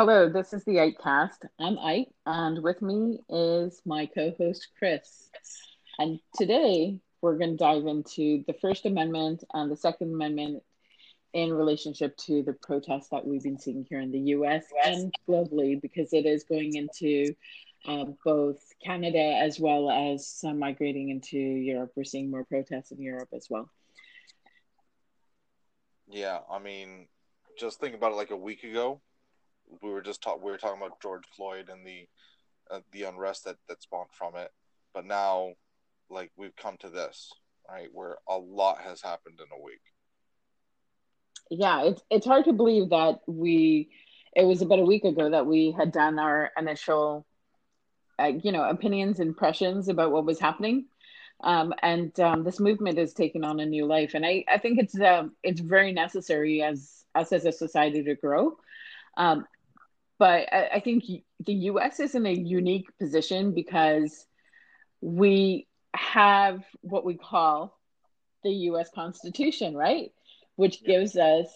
Hello, this is the Itecast. I'm Ite, and with me is my co-host Chris. And today we're going to dive into the First Amendment and the Second Amendment in relationship to the protests that we've been seeing here in the US and globally, because it is going into uh, both Canada as well as migrating into Europe. We're seeing more protests in Europe as well. Yeah, I mean, just think about it. Like a week ago, we were just talking. We were talking about George Floyd and the uh, the unrest that that spawned from it. But now, like we've come to this, right, where a lot has happened in a week. Yeah, it's it's hard to believe that we. It was about a week ago that we had done our initial, uh, you know, opinions, impressions about what was happening. Um, and um, this movement is taking on a new life, and I, I think it's uh, it's very necessary as us as a society to grow. Um, but I, I think the U.S. is in a unique position because we have what we call the U.S. Constitution, right, which gives us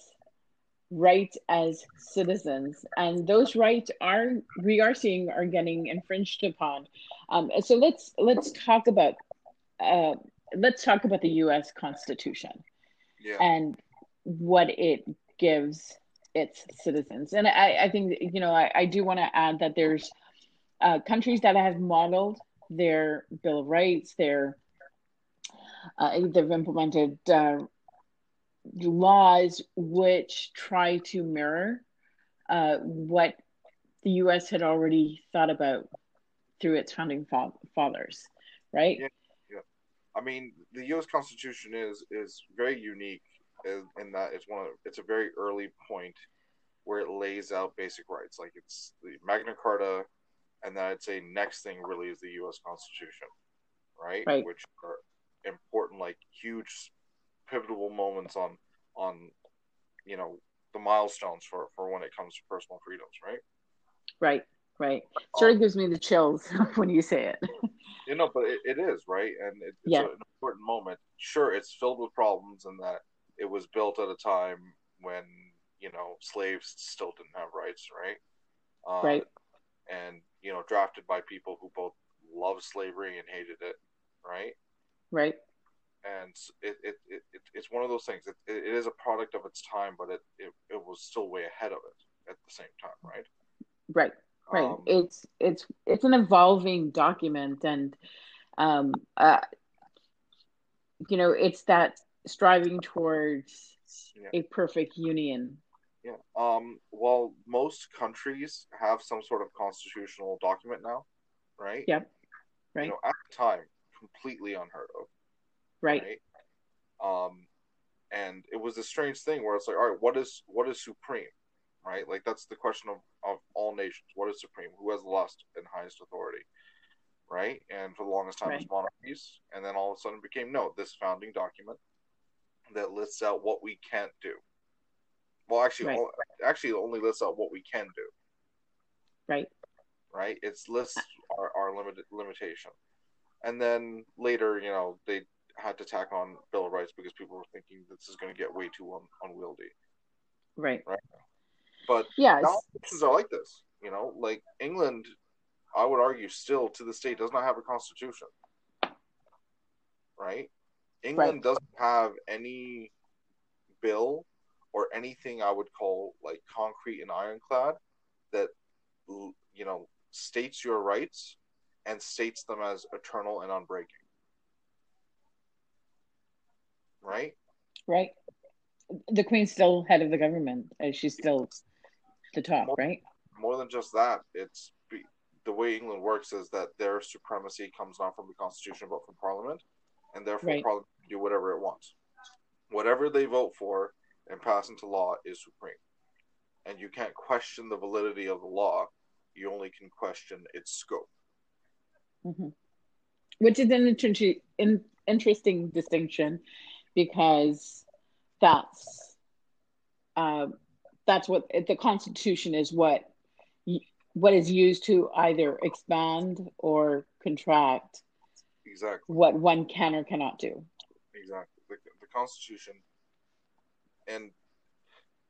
rights as citizens, and those rights are we are seeing are getting infringed upon. Um, so let's let's talk about uh, let's talk about the U.S. Constitution Yeah. and what it gives its citizens. And I, I think you know I, I do want to add that there's uh, countries that have modeled their Bill of Rights, their uh, they've implemented uh, laws which try to mirror uh, what the U.S. had already thought about through its founding fa- fathers, right? Yeah. I mean, the U.S. Constitution is is very unique in, in that it's one of it's a very early point where it lays out basic rights. Like it's the Magna Carta, and then I'd say next thing really is the U.S. Constitution, right? Right. Which are important, like huge, pivotal moments on on you know the milestones for for when it comes to personal freedoms, right? Right, right. Sort of Um, gives me the chills when you say it. You know, but it, it is right, and it, it's Yeah. an important moment. Sure, it's filled with problems, and that it was built at a time when you know slaves still didn't have rights, right? Uh, Right. And you know, drafted by people who both loved slavery and hated it, right? Right, And it, it, it, it it's one of those things. It, it is a product of its time, but it, it, it was still way ahead of it at the same time, right? right. Right. Um, it's it's it's an evolving document and um uh you know, it's that striving towards Yeah. a perfect union. Yeah. Um, well, most countries have some sort of constitutional document now, right? Yep. Right. You know, at the time, completely unheard of, Right. right? Um, and it was a strange thing where it's like, all right, what is what is supreme, right? Like that's the question of of all nations. What is supreme? Who has the last and highest authority, right? And for the longest time, it was monarchies, and then all of a sudden, it became no. This founding document that lists out what we can't do. Well, actually, Right. all, actually, it only lists out what we can do. Right. right? It's lists uh. our, our limited limitation. And then later, you know, they had to tack on Bill of Rights because people were thinking this is going to get way too un- unwieldy. Right. Right. But Yes. now nations are like this, you know, like England, I would argue, still to this day does not have a constitution, right? England doesn't have any bill or anything I would call like concrete and ironclad that you know states your rights and states them as eternal and unbreaking. Right? Right. The queen's still head of the government. Uh, She's still the top, right? More than just that, it's the way England works is that their supremacy comes not from the constitution but from parliament, and therefore Right. parliament do whatever it wants. Whatever they vote for and pass into law is supreme. And you can't question the validity of the law, you only can question its scope. hmm Which is an inter- in, interesting distinction because that's uh, that's what the Constitution is. What what is used to either expand or contract Exactly. what one can or cannot do. Exactly. The, the Constitution, and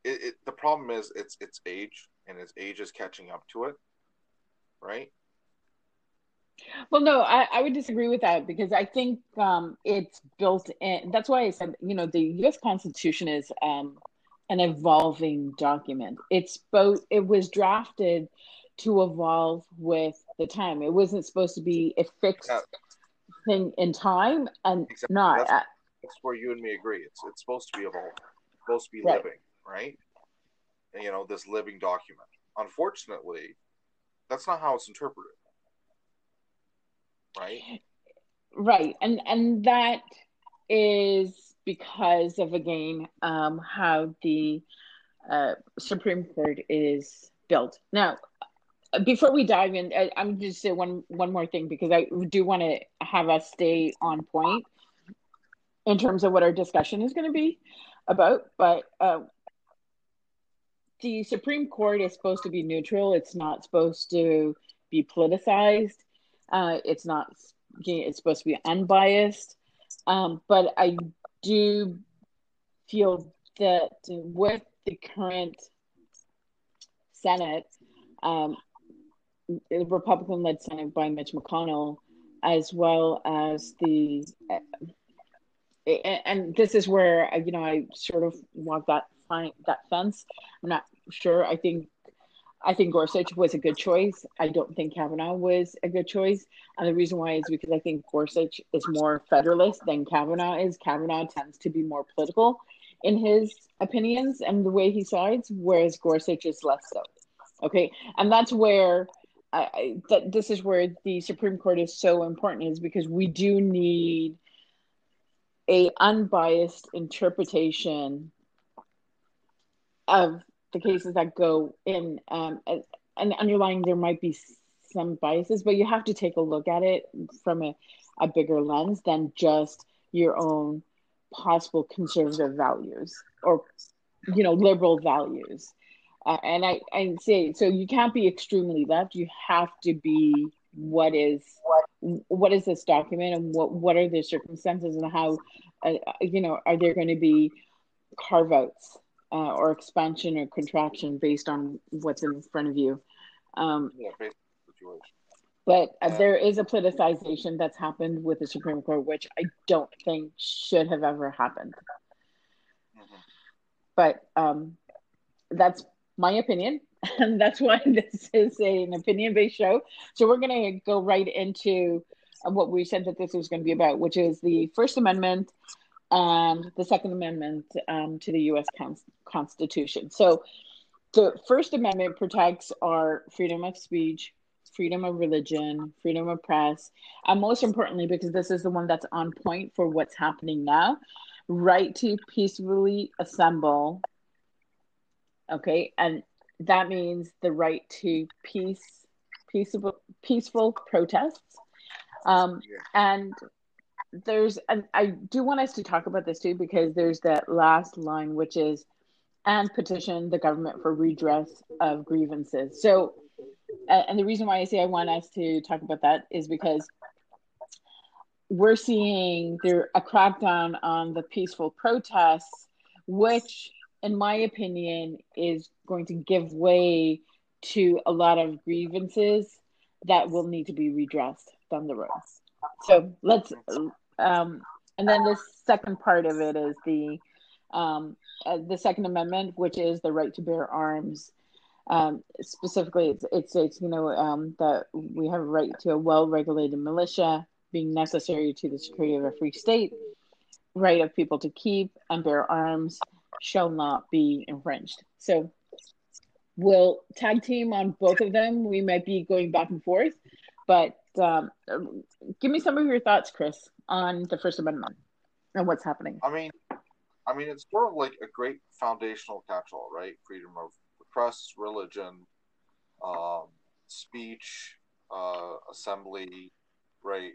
it, it, the problem is its its age. and its age is catching up to it, right? Well, no, I, I would disagree with that because I think um, it's built in. That's why I said, you know, the U.S. Constitution is um, an evolving document. It's both. It was drafted to evolve with the time. It wasn't supposed to be a fixed yeah. thing in time, and not. That's, that's, where you and me agree. It's it's supposed to be evolving. It's supposed to be right. living, right? And, you know, this living document. Unfortunately, that's not how it's interpreted right? Right, and and that is because of again um, how the uh, Supreme Court is built. Now, before we dive in, I, am just say one one more thing because I do want to have us stay on point in terms of what our discussion is going to be about. But uh, the Supreme Court is supposed to be neutral. It's not supposed to be politicized. Uh, it's not. It's supposed to be unbiased, um, but I do feel that with the current Senate, um, the Republican-led Senate by Mitch McConnell, as well as the, and this is where you know I sort of walk that fine that fence. I'm not sure. I think I think Gorsuch was a good choice. I don't think Kavanaugh was a good choice. And the reason why is because I think Gorsuch is more federalist than Kavanaugh is. Kavanaugh tends to be more political in his opinions and the way he sides, whereas Gorsuch is less so. Okay. And that's where I, that this is where the Supreme Court is so important is because we do need a unbiased interpretation of the cases that go in um, and underlying there might be some biases but you have to take a look at it from a, a bigger lens than just your own possible conservative values or you know liberal values. Uh, and I, I say so you can't be extremely left. You have to be what is what is this document and what what are the circumstances and how uh, you know are there going to be carve outs uh, or expansion or contraction based on what's in front of you. Um, yeah, but uh, there is a politicization that's happened with the Supreme Court, which I don't think should have ever happened. Mm-hmm. But um, that's my opinion, and that's why this is a, an opinion-based show. So we're going to go right into uh, what we said that this was going to be about, which is the First Amendment and the Second Amendment um, to the U.S. Con- Constitution. So, the First Amendment protects our freedom of speech, freedom of religion, freedom of press, and most importantly, because this is the one that's on point for what's happening now, right to peacefully assemble. Okay, and that means the right to peace, peaceable, peaceful protests, um, and there's and I do want us to talk about this too because there's that last line which is and petition the government for redress of grievances. So and the reason why I say I want us to talk about that is because we're seeing there a crackdown on the peaceful protests, which, in my opinion, is going to give way to a lot of grievances that will need to be redressed down the road. So let's um, and then the second part of it is the um, uh, the Second Amendment, which is the right to bear arms. Um, specifically, it's, it states, you know, um, that we have a right to a well-regulated militia, being necessary to the security of a free state. Right of people to keep and bear arms shall not be infringed. So, we'll tag team on both of them. We might be going back and forth, but um, give me some of your thoughts, Chris on the First Amendment and what's happening? I mean, I mean, it's sort of like a great foundational catch-all, right? Freedom of the press, religion, um, speech, uh, assembly, right?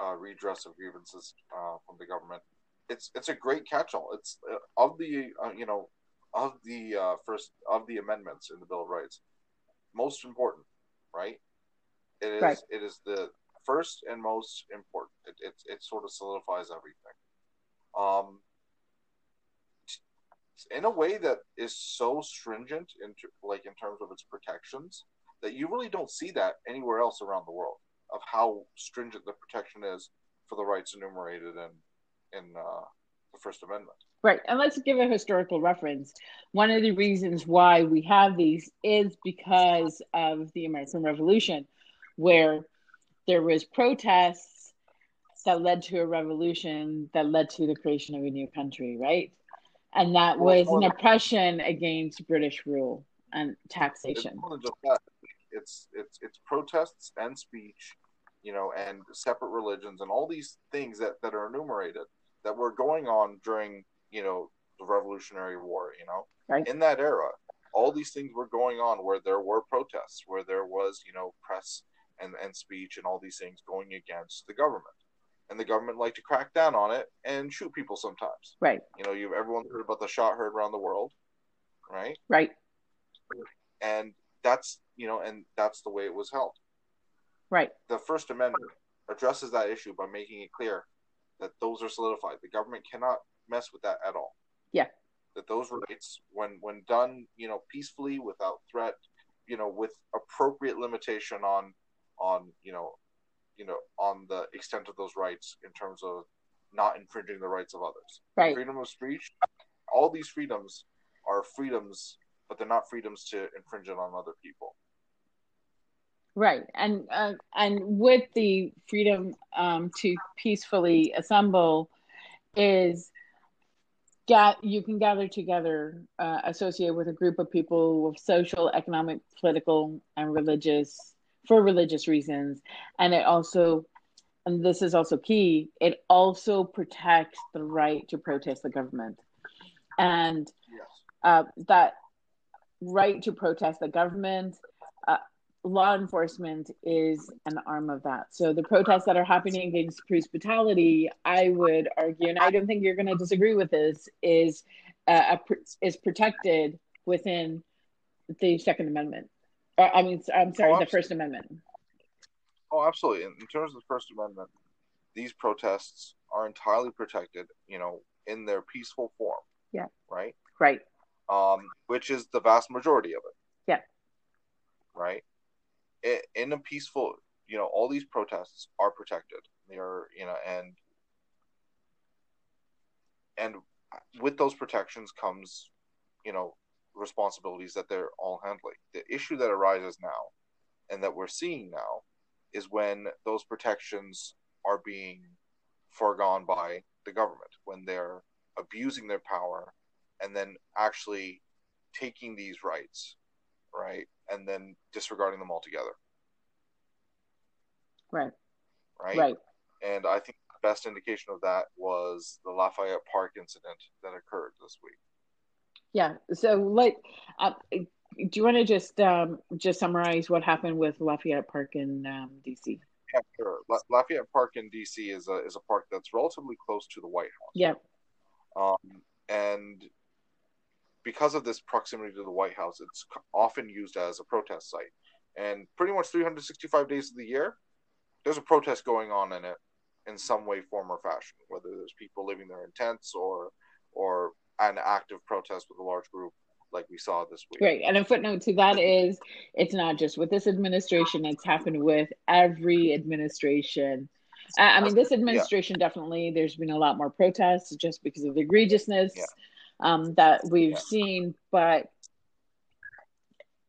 Uh, redress of grievances uh, from the government. It's it's a great catch-all. It's uh, of the uh, you know of the uh, first of the amendments in the Bill of Rights, most important, right? It is right. it is the first and most important. It, it, it sort of solidifies everything. Um, in a way that is so stringent in like in terms of its protections that you really don't see that anywhere else around the world of how stringent the protection is for the rights enumerated in in uh, the First Amendment. Right, and let's give a historical reference. One of the reasons why we have these is because of the American Revolution, where there was protests that led to a revolution that led to the creation of a new country, right? And that was an oppression against British rule and taxation. It's, it's it's it's protests and speech, you know, and separate religions and all these things that that are enumerated that were going on during you know the Revolutionary War. You know, right. in that era, all these things were going on where there were protests, where there was you know press and and speech and all these things going against the government. And the government liked to crack down on it and shoot people sometimes. Right. You know, you've everyone heard about the shot heard around the world, right? Right. And that's you know, and that's the way it was held. Right. The First Amendment addresses that issue by making it clear that those are solidified. The government cannot mess with that at all. Yeah. That those rights, when when done, you know, peacefully, without threat, you know, with appropriate limitation on on you know, you know, on the extent of those rights in terms of not infringing the rights of others. Right. Freedom of speech, all these freedoms are freedoms, but they're not freedoms to infringe it on other people. Right, and uh, and with the freedom um, to peacefully assemble, is get you can gather together, uh, associate with a group of people with social, economic, political, and religious for religious reasons, and it also, and this is also key, it also protects the right to protest the government, and yes. uh, that right to protest the government law enforcement is an arm of that. So the protests that are happening against police brutality, I would argue, and I don't think you're going to disagree with this, is uh, is protected within the Second Amendment. Or, I mean, I'm sorry, oh, the First Amendment. Oh, absolutely. In, in terms of the First Amendment, these protests are entirely protected. You know, in their peaceful form. Yeah. Right. Right. Um, which is the vast majority of it. Yeah. Right in a peaceful, you know, all these protests are protected. They are, you know, and and with those protections comes, you know, responsibilities that they're all handling. The issue that arises now, and that we're seeing now, is when those protections are being foregone by the government, when they're abusing their power, and then actually taking these rights, right, and then disregarding them altogether. Right. Right. Right. And I think the best indication of that was the Lafayette Park incident that occurred this week. Yeah. So, like, uh, do you want to just um, just summarize what happened with Lafayette Park in um, DC? Yeah, sure. La- Lafayette Park in DC is a is a park that's relatively close to the White House. Yeah. Um, and because of this proximity to the White House, it's often used as a protest site. And pretty much 365 days of the year, there's a protest going on in it in some way, form, or fashion. Whether there's people living there in tents or or an active protest with a large group, like we saw this week. Right, and a footnote to that is it's not just with this administration; it's happened with every administration. I mean, this administration yeah. definitely. There's been a lot more protests just because of the egregiousness. Yeah um, that we've yeah. seen, but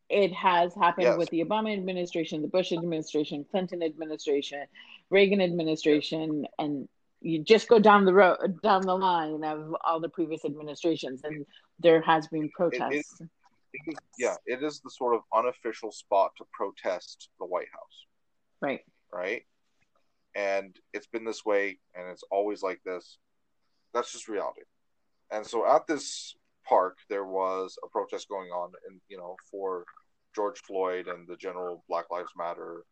it has happened yes. with the Obama administration, the Bush administration, Clinton administration, Reagan administration, and you just go down the road, down the line of all the previous administrations, and there has been protests. It, it, it, yeah, it is the sort of unofficial spot to protest the White House. Right. Right. And it's been this way, and it's always like this. That's just reality. And so at this park, there was a protest going on, and you know, for George Floyd and the general Black Lives Matter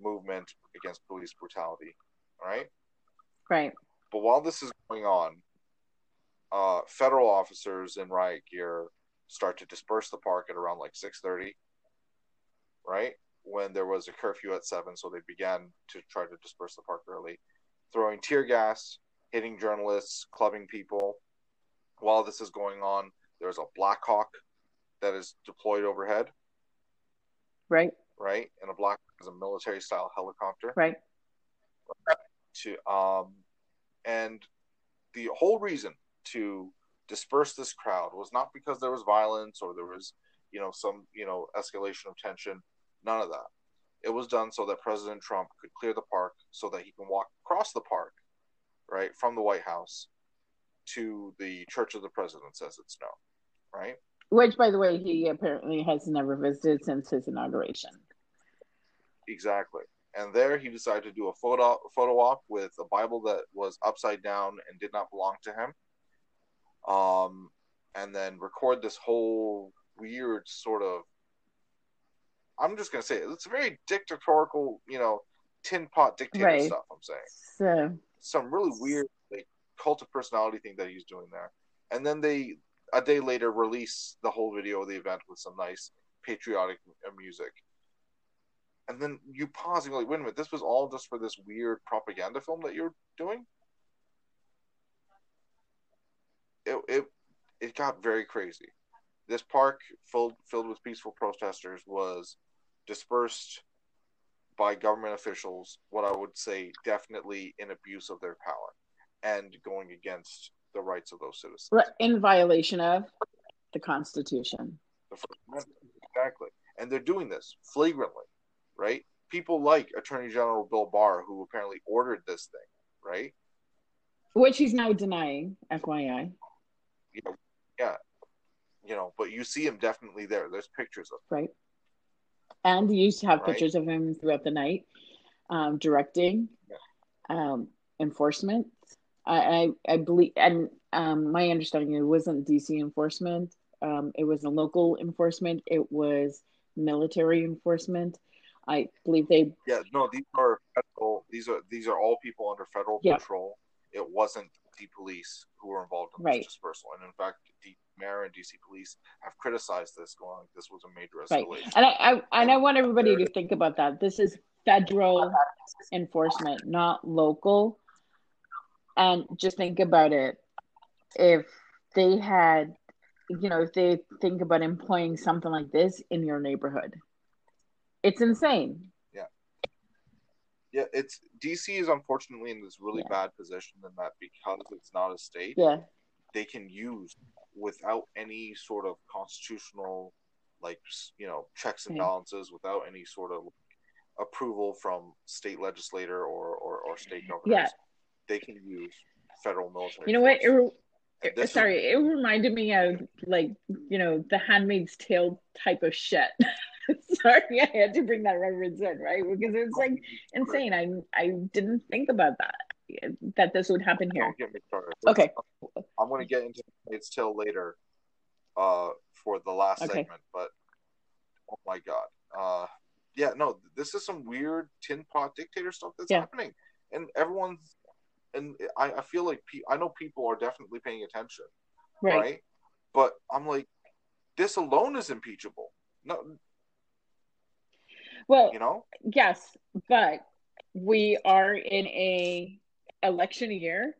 movement against police brutality. Right. Right. But while this is going on, uh, federal officers in riot gear start to disperse the park at around like six thirty. Right when there was a curfew at seven, so they began to try to disperse the park early, throwing tear gas, hitting journalists, clubbing people, while this is going on, There's a Black Hawk that is deployed overhead, Right. right? And a Black Hawk is a military style helicopter. Right. To um, and the whole reason to disperse this crowd was not because there was violence or there was you know some you know escalation of tension. None of that. It was done so that President Trump could clear the park so that he can walk across the park, right, from the White House to the Church of the President, as it's known, right? Which, by the way, he apparently has never visited since his inauguration. Exactly. And there he decided to do a photo photo op with a Bible that was upside down and did not belong to him. Um, and then record this whole weird sort of I'm just gonna say it, it's a very dictatorial, you know, tin pot dictator Right. stuff, I'm saying. So, Some really weird cult of personality thing that he's doing there. And then they a day later release the whole video of the event with some nice patriotic music. And then you pause and go like, wait a minute, this was all just for this weird propaganda film that you're doing? It it it got very crazy. This park filled filled with peaceful protesters was dispersed by government officials, what I would say definitely in abuse of their power and going against the rights of those citizens. in violation of the Constitution. The Exactly. And they're doing this flagrantly, right? People like Attorney General Bill Barr, who apparently ordered this thing, right? Which he's now denying, FYI. You know, yeah. You know, but you see him definitely there. There's pictures of Right. And to have Right. pictures of him throughout the night, um, directing, um, enforcement. I, I, I believe, and um, my understanding it wasn't DC enforcement. Um, it was a local enforcement. It was military enforcement. I believe they, Yeah, no, these are federal. These are these are all people under federal Yeah. patrol. It wasn't the police who were involved in Right. this dispersal, and in fact, the mayor and DC police have criticized this, going like this was a major escalation. Right. and I, I, and I want everybody to think about that. This is federal enforcement, not local. And just think about it. If they had, you know, if they think about employing something like this in your neighborhood, it's insane. Yeah, Yeah. it's DC is unfortunately in this really Yeah. bad position in that because it's not a state, Yeah, they can use without any sort of constitutional, like you know, checks and balances, without any sort of approval from state legislator or or, or state governors. Yeah. They can use federal military. you know what? It, this is- sorry, it reminded me of like you know the Handmaid's Tale type of shit. sorry, I had to bring that reference in, right? Because it's like insane. I I didn't think about that that this would happen here. Don't get me started. Okay. I'm going to get into its till later, uh, for the last Okay. segment. But oh my god, uh, yeah, no, this is some weird tin pot dictator stuff that's Yeah. happening, and everyone's, and I, I feel like pe- I know people are definitely paying attention, Right. right? But I'm like, this alone is impeachable. No, Well, you know, yes, but we are in a election year,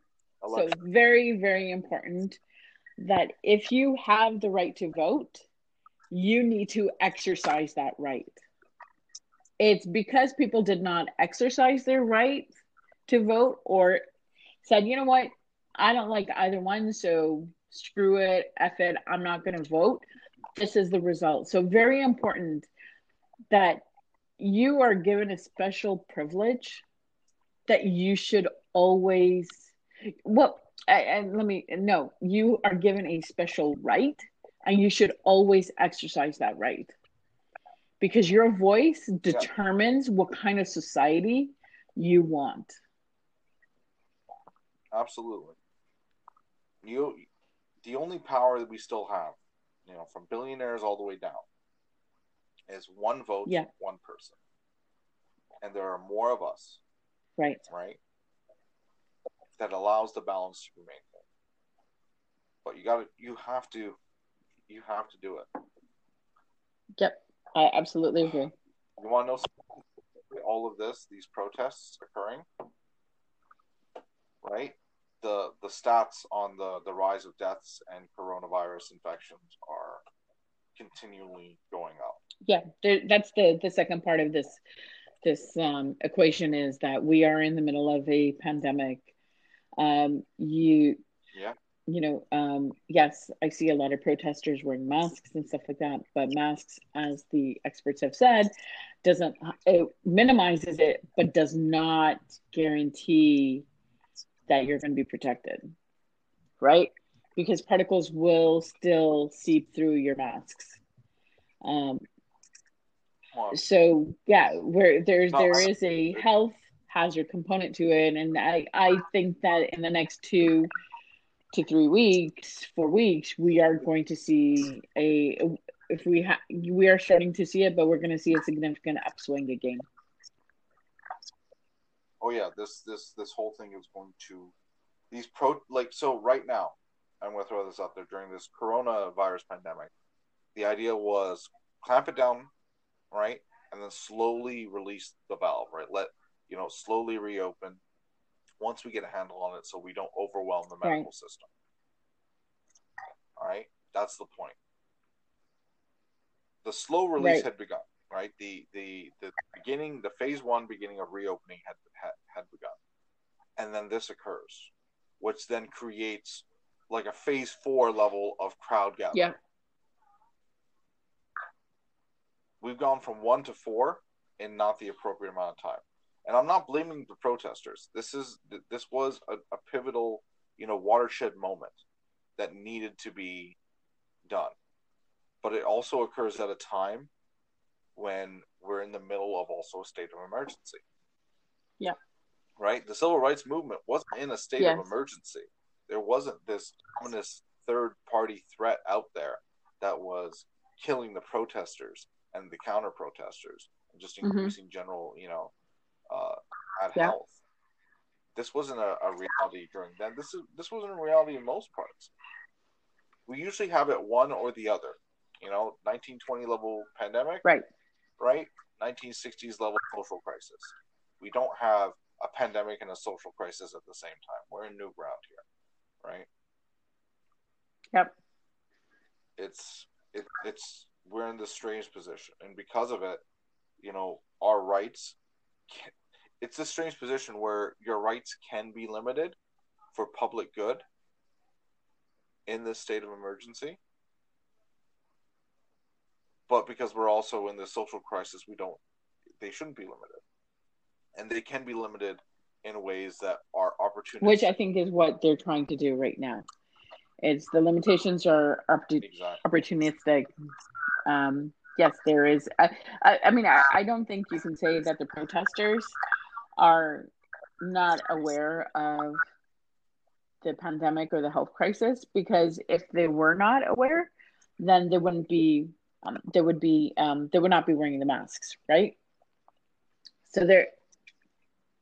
so very very important that if you have the right to vote, you need to exercise that right. It's because people did not exercise their right to vote or said, you know what, I don't like either one, so screw it, F it, I'm not going to vote. This is the result. So, very important that you are given a special privilege that you should always, well, and let me, no, you are given a special right and you should always exercise that right because your voice determines what kind of society you want. Absolutely. You, the only power that we still have, you know, from billionaires all the way down, is one vote, Yeah. one person, and there are more of us, Right. right? That allows the balance to remain. maintained. But you got to, you have to, you have to do it. Yep. I absolutely agree. You want to know something? all of this, these protests occurring, right? The the stats on the the rise of deaths and coronavirus infections are continually going up. Yeah, there, that's the the second part of this this um, equation is that we are in the middle of a pandemic. Um, you yeah you know, um, yes, I see a lot of protesters wearing masks and stuff like that, but masks, as the experts have said, doesn't it minimizes it, but does not guarantee that you're going to be protected, right? Because particles will still seep through your masks. Um, so yeah, where there's there is a health hazard component to it, and I I think that in the next two to three weeks, four weeks, we are going to see a if we have we are starting to see it, but we're going to see a significant upswing again. Oh yeah, this this this whole thing is going to these pro like so right now. I'm going to throw this out there during this coronavirus pandemic. The idea was clamp it down, right, and then slowly release the valve, right? Let you know slowly reopen once we get a handle on it, so we don't overwhelm the medical right. system. All right, that's the point the slow release right. had begun, right? The the the beginning, the phase one beginning of reopening had had, had begun, and then this occurs, which then creates like a phase four level of crowd gathering. Yeah. We've gone from one to four in not the appropriate amount of time, and I'm not blaming the protesters. This is this was a, a pivotal, you know, watershed moment that needed to be done but it also occurs at a time when we're in the middle of also a state of emergency. Yeah. Right? The civil rights movement wasn't in a state yes. of emergency. There wasn't this ominous third party threat out there that was killing the protesters and the counter protesters and just mm-hmm. increasing mm-hmm. general, you know, uh, bad yeah. health. This wasn't a, a reality during then. This is this wasn't a reality in most parts. We usually have it one or the other you know, 1920 level pandemic, right? Right, 1960s level social crisis. We don't have a pandemic and a social crisis at the same time. We're in new ground here, right? Yep. It's it, it's we're in this strange position, and because of it, you know, our rights. Can, it's a strange position where your rights can be limited for public good in this state of emergency but because we're also in the social crisis, we don't. They shouldn't be limited, and they can be limited in ways that are opportunistic. Which I think is what they're trying to do right now. It's the limitations are opportunistic. Um, yes, there is. I, I, I mean, I, I don't think you can say that the protesters are not aware of the pandemic or the health crisis because if they were not aware, then they wouldn't be um, there would be um, they would not be wearing the masks, right? So there.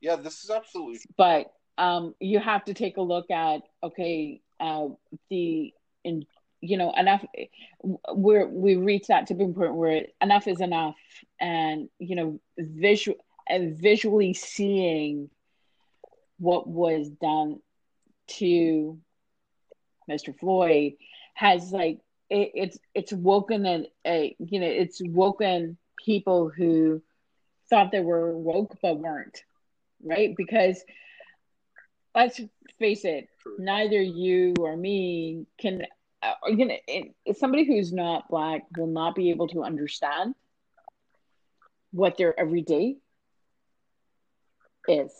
Yeah, this is absolutely. But um, you have to take a look at okay, uh, the in you know enough. We're we reach that tipping point where enough is enough, and you know visual and visually seeing what was done to Mr. Floyd has like it, it's it's woken and a you know it's woken people who thought they were woke but weren't right? Because let's face it neither you or me can uh, you know it, somebody who's not black will not be able to understand what their everyday is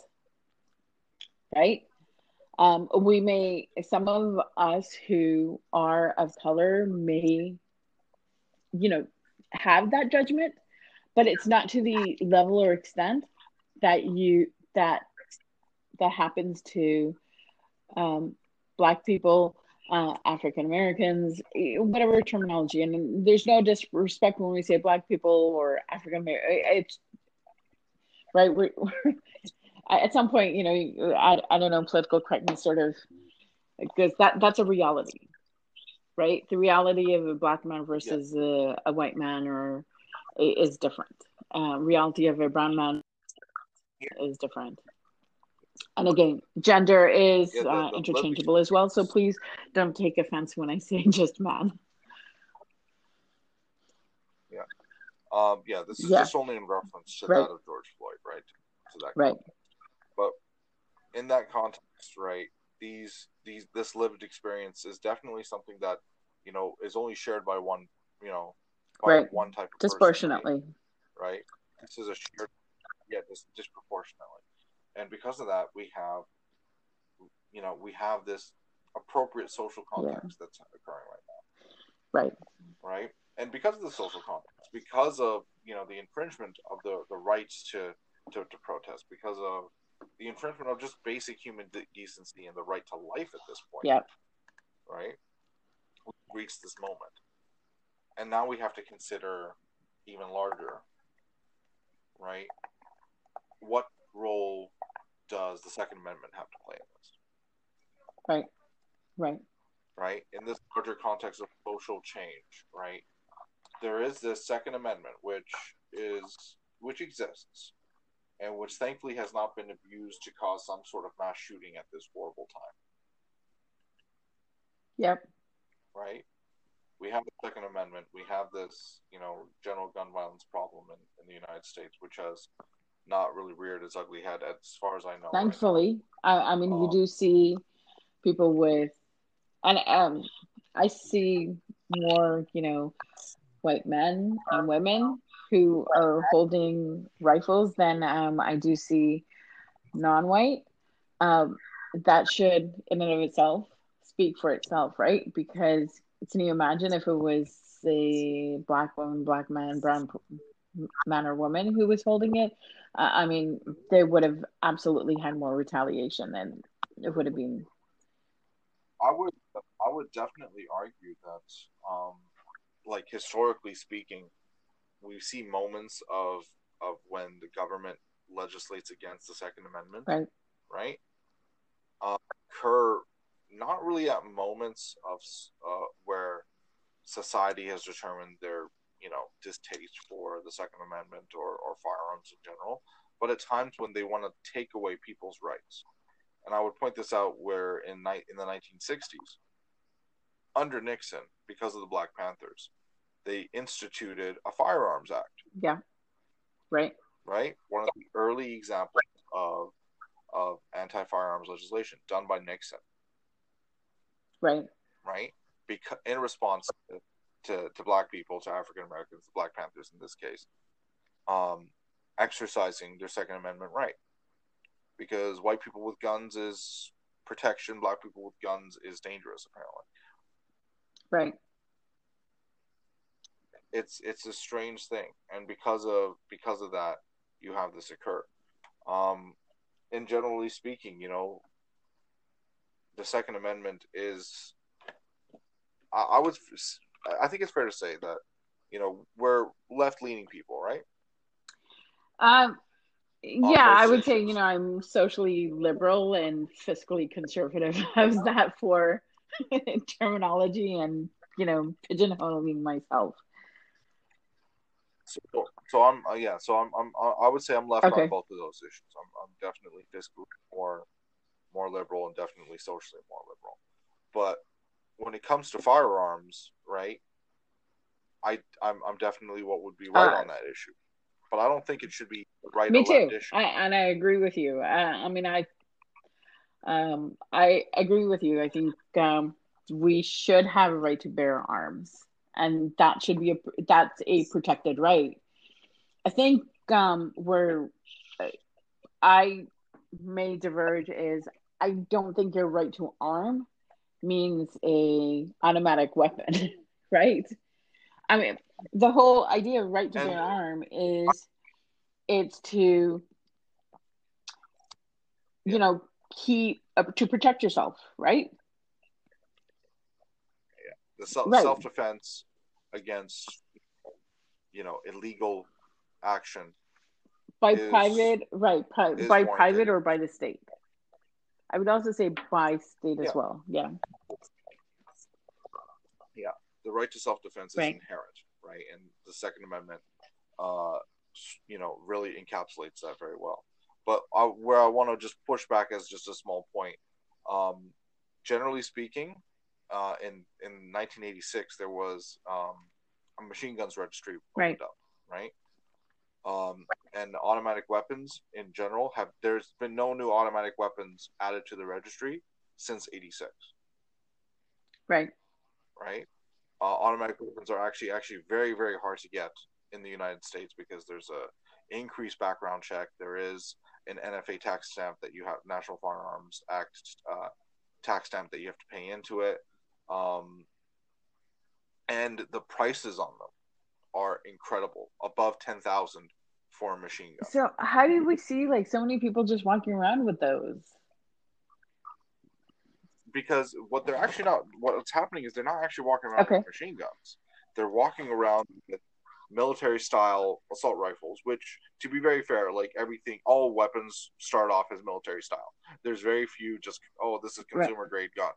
right um, we may, some of us who are of color may, you know, have that judgment, but it's not to the level or extent that you, that, that happens to um, Black people, uh, African Americans, whatever terminology. And there's no disrespect when we say Black people or African American. It's right. We're, we're at some point, you know, I, I don't know, political correctness sort of, because that that's a reality, right? The reality of a black man versus yeah. a, a, white man or is different. Uh, reality of a brown man is different. And again, gender is Yeah, uh, interchangeable as well. So please don't take offense when I say just man. Um, yeah, this is Yeah. just only in reference to Right. that of George Floyd, right? That Right. In that context, right, these these this lived experience is definitely something that you know is only shared by one, you know, by Right. one type of person, Disproportionately. right? This is a shared, yeah, this disproportionately, and because of that, we have, you know, we have this appropriate social context that's occurring right now Right. right? And because of the social context, because of you know the infringement of the, the rights to, to to protest, because of the infringement of just basic human de- decency and the right to life at this point, Yep. right? We reached this moment, and now we have to consider even larger, right? What role does the Second Amendment have to play in this? Right. Right. right? In this larger context of social change, right? There is this Second Amendment, which is which exists, and which thankfully has not been abused to cause some sort of mass shooting at this horrible time, Yep. right? We have the Second Amendment. We have this, you know, general gun violence problem in, in the United States, which has not really reared its ugly head, as far as I know. right. Thankfully, I, I mean, you Um, do see people with, and um, I see more, you know, white men and women who are holding rifles than um, I do see non-white. Um, that should, in and of itself, speak for itself, right? Because can you imagine if it was a black woman, black man, brown man or woman who was holding it? Uh, I mean, they would have absolutely had more retaliation than it would have been. I would I would definitely argue that um like historically speaking we see moments of of when the government legislates against the second amendment. Right. right? Uh, occur not really at moments of uh, where society has determined their you know distaste for the second amendment or, or firearms in general but at times when they want to take away people's rights. And I would point this out where in night in the 1960s, under Nixon, because of the Black Panthers, they instituted a firearms act. Yeah. Right. Right, one of the early examples of of anti-firearms legislation done by Nixon. Right. Right, because in response to, to, to Black people, to African Americans, the Black Panthers in this case, um, exercising their Second Amendment right because white people with guns is protection, black people with guns is dangerous. Apparently, Right. It's it's a strange thing, and because of because of that, you have this occur. Um, and generally speaking, you know, the Second Amendment is. I, I would, I think it's fair to say that, you know, we're left leaning people, right? Um, yeah, I would say, you know, I'm socially liberal and fiscally conservative. How's that for terminology and, you know, pigeonholing myself? So, so I'm uh, yeah. So I'm, I'm I would say I'm left Okay. on both of those issues. I'm, I'm definitely fiscally more more liberal and definitely socially more liberal. But when it comes to firearms, right? I I'm I'm definitely what would be right Uh, on that issue. But I don't think it should be right Me or left too. issue. I, and I agree with you. I, I mean, I, um, I agree with you. I think um, we should have a right to bear arms, and that should be a that's a protected right. I think um, where I may diverge is I don't think your right to arm means a automatic weapon, right? I mean, the whole idea of right to bear arm is it's to you know keep uh, to protect yourself, right? Yeah, the self Right. self defense against you know illegal action. By Is- private, right? Pri- by warranted. private or by the state. I would also say by state as well. Yeah. Yeah the right to self defense is Right. inherent, right? And the Second Amendment, uh, you know, really encapsulates that very well. But I, where I want to just push back as just a small point. Um, generally speaking, uh, in in 1986 there was um, a machine guns registry right. up, right? Um, and automatic weapons in general have there's been no new automatic weapons added to the registry since 86 right. Right? Uh, automatic weapons are actually actually very very hard to get in the united states because there's a increased background check. There is an nfa tax stamp that you have national firearms act uh, tax stamp that you have to pay into it um, and the prices on them are incredible, above ten thousand for a machine gun. So how did we see like so many people just walking around with those? Because what they're actually not what's happening is they're not actually walking around okay. with machine guns. They're walking around with military style assault rifles, which to be very fair, like everything all weapons start off as military style. There's very few just oh, this is consumer right. grade gun.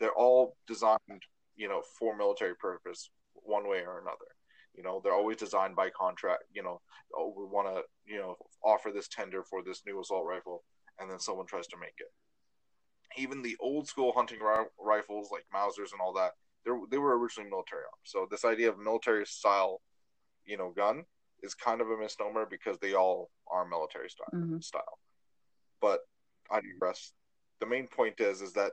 They're all designed, you know, for military purpose one way or another. You know, they're always designed by contract. You know, oh, we want to, you know, offer this tender for this new assault rifle, and then someone tries to make it. Even the old school hunting ri- rifles like Mausers and all that, they they were originally military arms. So this idea of military style, you know, gun is kind of a misnomer because they all are military style. Mm-hmm. Style, but I digress. The main point is is that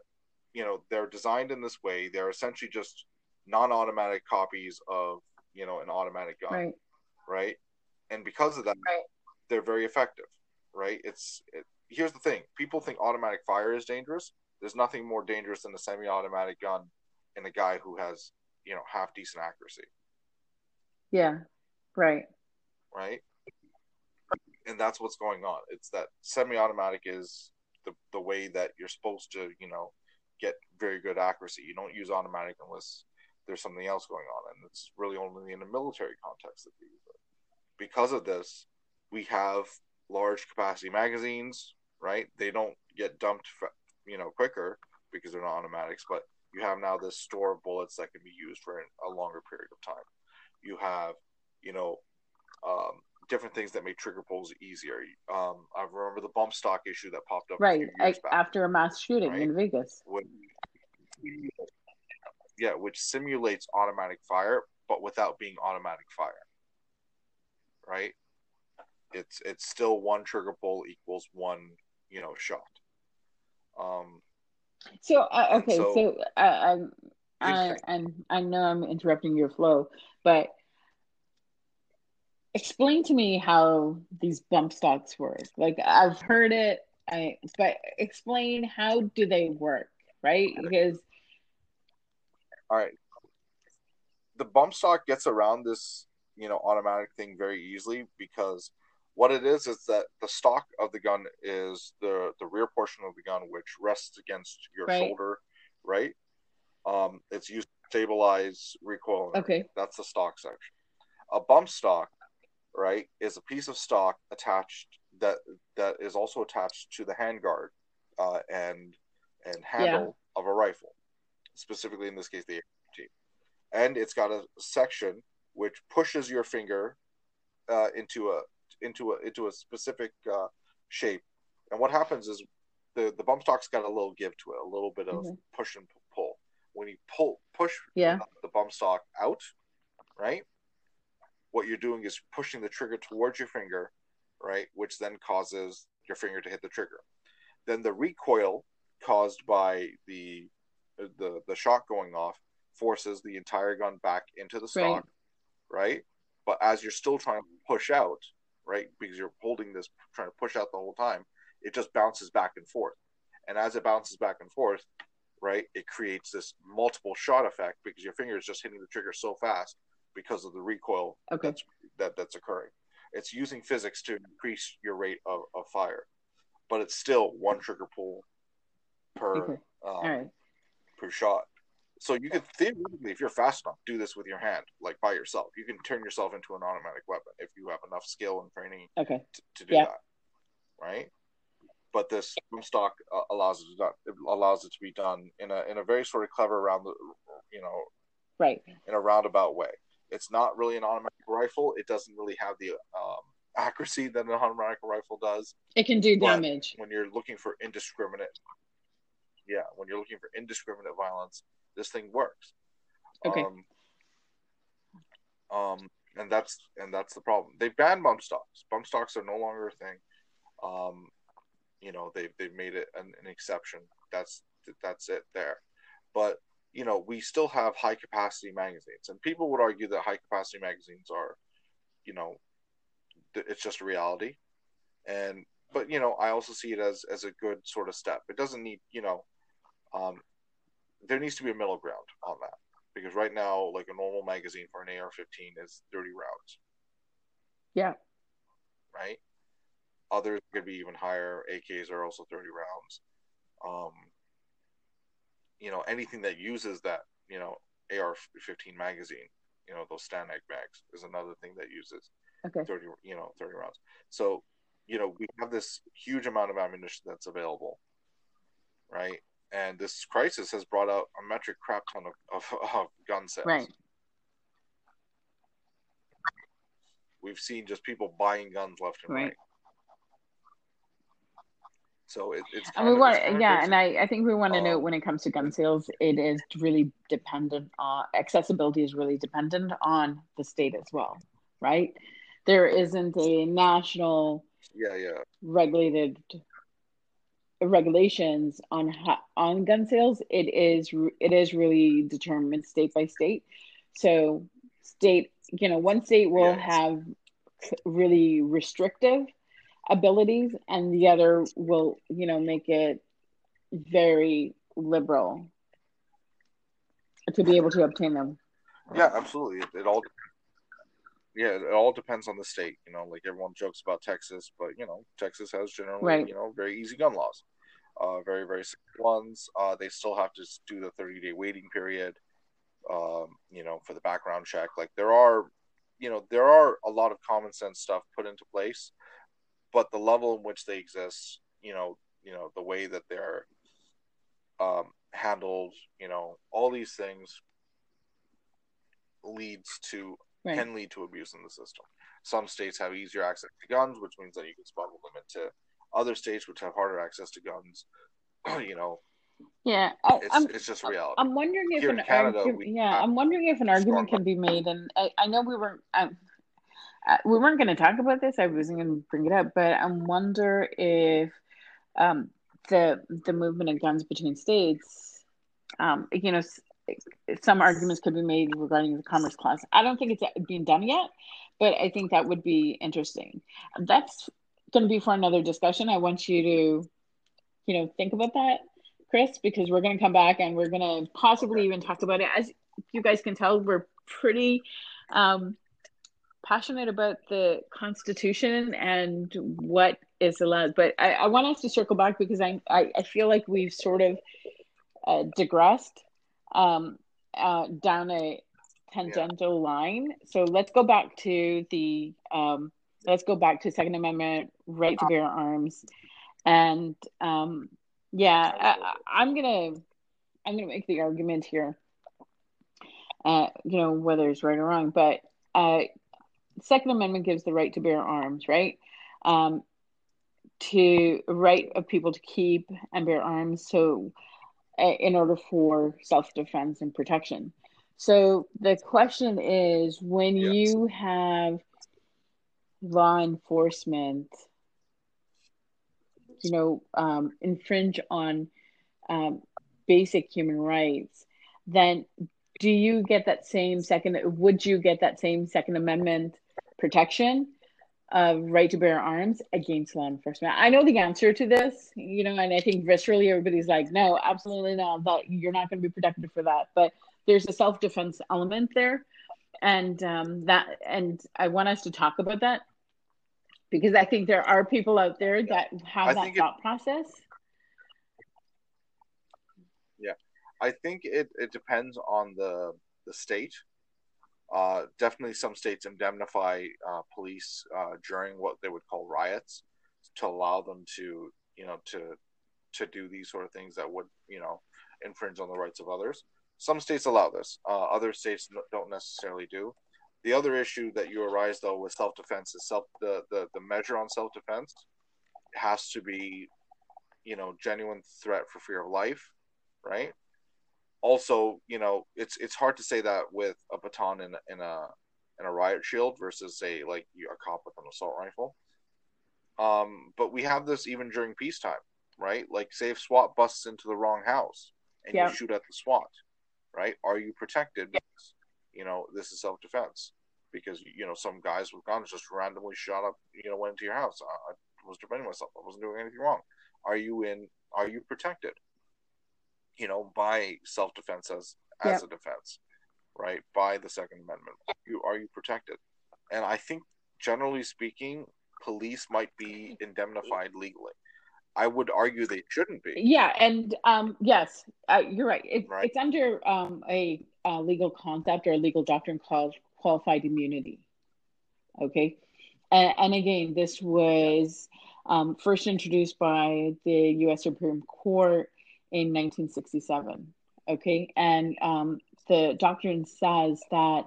you know they're designed in this way. They're essentially just non-automatic copies of you know an automatic gun right, right? and because of that right. they're very effective right? It's it, here's the thing. People think automatic fire is dangerous. There's nothing more dangerous than a semi-automatic gun in a guy who has you know half decent accuracy. Yeah. Right. Right? And that's what's going on. It's that semi-automatic is the, the way that you're supposed to you know get very good accuracy you don't use automatic unless there's something else going on, and it's really only in a military context that we use it. Because of this, we have large capacity magazines, right? They don't get dumped, you know, quicker because they're not automatics, but you have now this store of bullets that can be used for a longer period of time. You have, you know, um, different things that make trigger pulls easier. Um, I remember the bump stock issue that popped up right I, after a mass shooting right? in Vegas. When, yeah, which simulates automatic fire, but without being automatic fire. Right? It's it's still one trigger pull equals one, you know, shot. Um. So uh, okay, so, so uh, I, and I know I'm interrupting your flow, but explain to me how these bump stocks work. Like I've heard it, I but explain how do they work, right? Because all right. The bump stock gets around this, you know, automatic thing very easily because what it is is that the stock of the gun is the the rear portion of the gun which rests against your right. shoulder, right? Um, it's used to stabilize recoil. Okay, that's the stock section. A bump stock, right, is a piece of stock attached that that is also attached to the handguard uh, and and handle yeah. of a rifle specifically in this case the AR. And it's got a section which pushes your finger uh, into a into a into a specific uh, shape. And what happens is the the bump stock's got a little give to it, a little bit of mm-hmm. push and pull. When you pull push yeah. the bump stock out, right? What you're doing is pushing the trigger towards your finger, right? Which then causes your finger to hit the trigger. Then the recoil caused by the the the shot going off forces the entire gun back into the stock, right? right? But as you're still trying to push out, right, because you're holding this, trying to push out the whole time, it just bounces back and forth. And as it bounces back and forth, right, it creates this multiple shot effect because your finger is just hitting the trigger so fast because of the recoil okay. that's, that that's occurring. It's using physics to increase your rate of, of fire, but it's still one trigger pull per okay. um, per shot. So you could theoretically, if you're fast enough, do this with your hand, like by yourself. You can turn yourself into an automatic weapon if you have enough skill and training okay. to, to do yeah. that, right? But this stock uh, allows it to done, it allows it to be done in a in a very sort of clever around the, you know, right in a roundabout way. It's not really an automatic rifle. It doesn't really have the um, accuracy that an automatic rifle does. It can do damage when you're looking for indiscriminate. Yeah, when you're looking for indiscriminate violence, this thing works. Okay. Um, um, and that's and that's the problem. They've banned bump stocks. Bump stocks are no longer a thing. Um, you know, they've they've made it an, an exception. That's that's it there. But you know, we still have high capacity magazines, and people would argue that high capacity magazines are, you know, it's just a reality. And but you know, I also see it as as a good sort of step. It doesn't need, you know, um, there needs to be a middle ground on that because right now, like a normal magazine for an AR-15 is 30 rounds. Yeah. Right. Others could be even higher. AKs are also 30 rounds. Um, you know, anything that uses that, you know, AR-15 magazine, you know, those STANAG mags is another thing that uses okay. 30, you know, 30 rounds. So, you know, we have this huge amount of ammunition that's available, right? and this crisis has brought out a metric crap ton of, of, of gun sales. Right. We've seen just people buying guns left and right. right. So it, it's and we want, yeah, and I, I think we want to um, note when it comes to gun sales, it is really dependent on accessibility is really dependent on the state as well, right? There isn't a national, yeah, yeah, regulated regulations on on gun sales, it is it is really determined state by state. So state, you know, one state will yes. have really restrictive abilities, and the other will, you know, make it very liberal to be able to obtain them. Yeah, absolutely. It, it all yeah, it all depends on the state. You know, like everyone jokes about Texas, but you know, Texas has generally right. you know very easy gun laws uh, very very ones. Uh, they still have to do the 30 day waiting period, um, you know, for the background check. Like there are, you know, there are a lot of common sense stuff put into place, but the level in which they exist, you know, you know, the way that they're um, handled, you know, all these things leads to right. can lead to abuse in the system. Some states have easier access to guns, which means that you can smuggle them into other states which have harder access to guns, you know. Yeah, I, it's, I'm, it's just reality. I'm wondering if Here an Canada, argument, yeah, I'm wondering if an argument can be made, and I, I know we weren't, um, uh, we weren't going to talk about this. I wasn't going to bring it up, but I wonder if um, the the movement of guns between states, um, you know, some arguments could be made regarding the commerce clause. I don't think it's being done yet, but I think that would be interesting. That's going to be for another discussion. I want you to, you know, think about that, Chris, because we're going to come back and we're going to possibly even talk about it. As you guys can tell, we're pretty um, passionate about the Constitution and what is allowed. But I, I, want us to circle back because I, I, I feel like we've sort of uh, digressed um, uh, down a tangential yeah. line. So let's go back to the um, let's go back to Second Amendment right to bear arms, and um, yeah, I, am gonna I'm gonna make the argument here. Uh, you know whether it's right or wrong, but uh, Second Amendment gives the right to bear arms, right? Um, to right of people to keep and bear arms, so uh, in order for self defense and protection. So the question is, when yes. you have law enforcement, you know, um, infringe on um, basic human rights, then do you get that same second? Would you get that same Second Amendment protection of right to bear arms against law enforcement? I know the answer to this, you know, and I think viscerally everybody's like, no, absolutely not. That you're not going to be protected for that. But there's a self defense element there, and um, that, and I want us to talk about that because I think there are people out there that have I that thought it, process. Yeah, I think it, it depends on the the state. Uh, definitely, some states indemnify uh, police uh, during what they would call riots to allow them to, you know, to to do these sort of things that would, you know, infringe on the rights of others. Some states allow this. Uh, other states don't necessarily do. The other issue that you arise though with self defense is self the, the the measure on self defense has to be, you know, genuine threat for fear of life, right? Also, you know, it's it's hard to say that with a baton in in a in a riot shield versus say like a cop with an assault rifle. Um, but we have this even during peacetime, right? Like, say if SWAT busts into the wrong house and yeah. you shoot at the SWAT, right? Are you protected? Because, you know, this is self defense because you know some guys with guns just randomly shot up, you know, went into your house. I, I was defending myself. I wasn't doing anything wrong. Are you in? Are you protected? You know, by self defense as as a defense, right? By the Second Amendment, you are you protected? And I think, generally speaking, police might be indemnified legally. I would argue they shouldn't be. Yeah, and um, yes, uh, you're right. It, right. It's under um, a, a, legal concept or a legal doctrine called qualified immunity. Okay, and, and again, this was um, first introduced by the U.S. Supreme Court in 1967. Okay, and um, the doctrine says that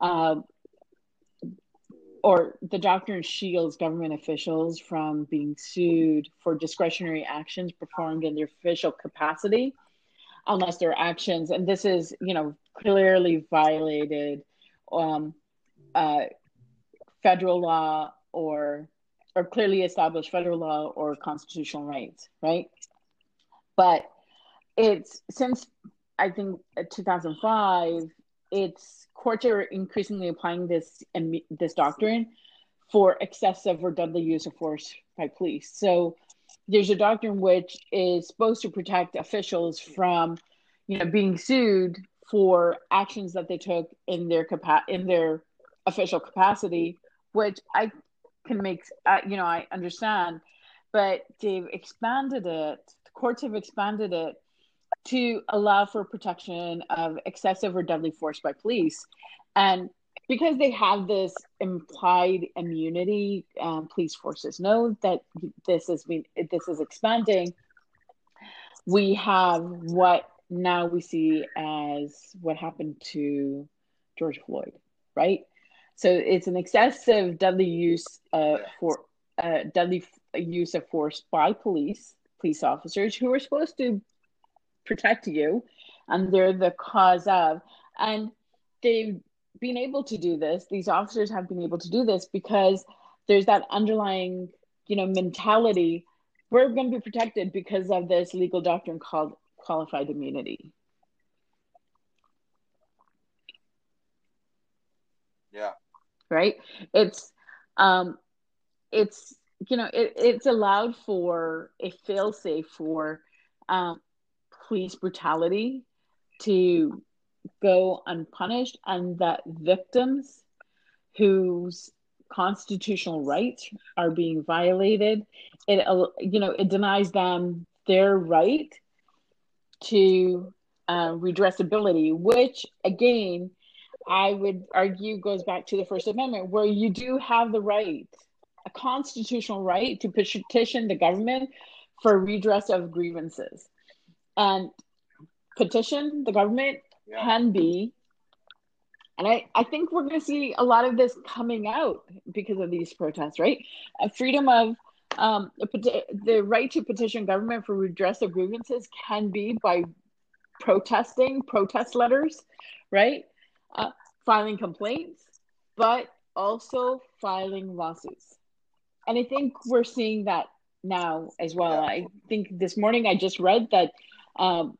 uh, or the doctrine shields government officials from being sued for discretionary actions performed in their official capacity unless their actions and this is you know clearly violated um, uh, federal law or or clearly established federal law or constitutional rights right but it's since i think 2005 it's courts are increasingly applying this and this doctrine for excessive or deadly use of force by police. So there's a doctrine which is supposed to protect officials from, you know, being sued for actions that they took in their capa- in their official capacity, which I can make, uh, you know, I understand, but they've expanded it. The courts have expanded it to allow for protection of excessive or deadly force by police. And because they have this implied immunity, um, police forces know that this is being, this is expanding. We have what now we see as what happened to George Floyd, right? So it's an excessive deadly use uh, for uh, deadly use of force by police police officers who are supposed to protect you and they're the cause of. And they've been able to do this. These officers have been able to do this because there's that underlying you know mentality. We're going to be protected because of this legal doctrine called qualified immunity. Yeah. Right? It's um it's you know it, it's allowed for a fail safe for um police brutality to go unpunished and that victims whose constitutional rights are being violated it you know it denies them their right to uh, redressability which again i would argue goes back to the first amendment where you do have the right a constitutional right to petition the government for redress of grievances and petition the government yeah. can be and I, I think we're going to see a lot of this coming out because of these protests right? A freedom of um, the right to petition government for redress of grievances can be by protesting protest letters right? Uh, filing complaints but also filing lawsuits. And i think we're seeing that now as well. I think this morning i just read that um,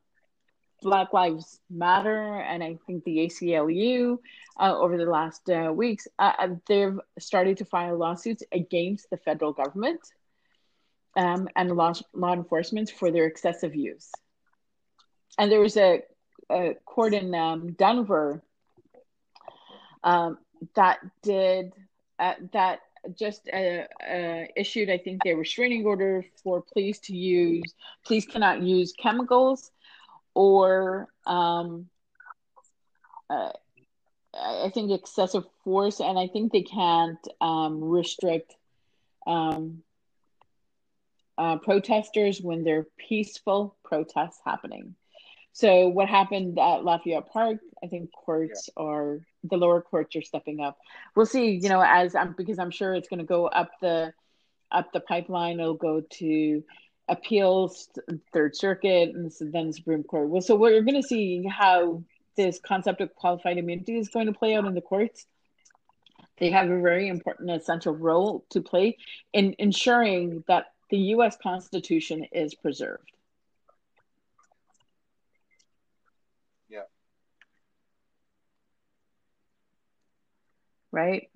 Black Lives Matter and I think the ACLU uh, over the last uh, weeks, uh, uh, they've started to file lawsuits against the federal government um, and law, law enforcement for their excessive use. And there was a, a court in um, Denver um, that did uh, that just uh, uh, issued, I think, a restraining order for police to use. Police cannot use chemicals or um, uh, I think excessive force, and I think they can't um, restrict um, uh, protesters when there are peaceful protests happening. So what happened at Lafayette Park I think courts yeah. are the lower courts are stepping up. We'll see, you know, as I'm because I'm sure it's going to go up the up the pipeline. It'll go to appeals, Third Circuit, and then Supreme Court. Well, so we're going to see how this concept of qualified immunity is going to play out in the courts. They have a very important, essential role to play in ensuring that the U.S. Constitution is preserved. Right.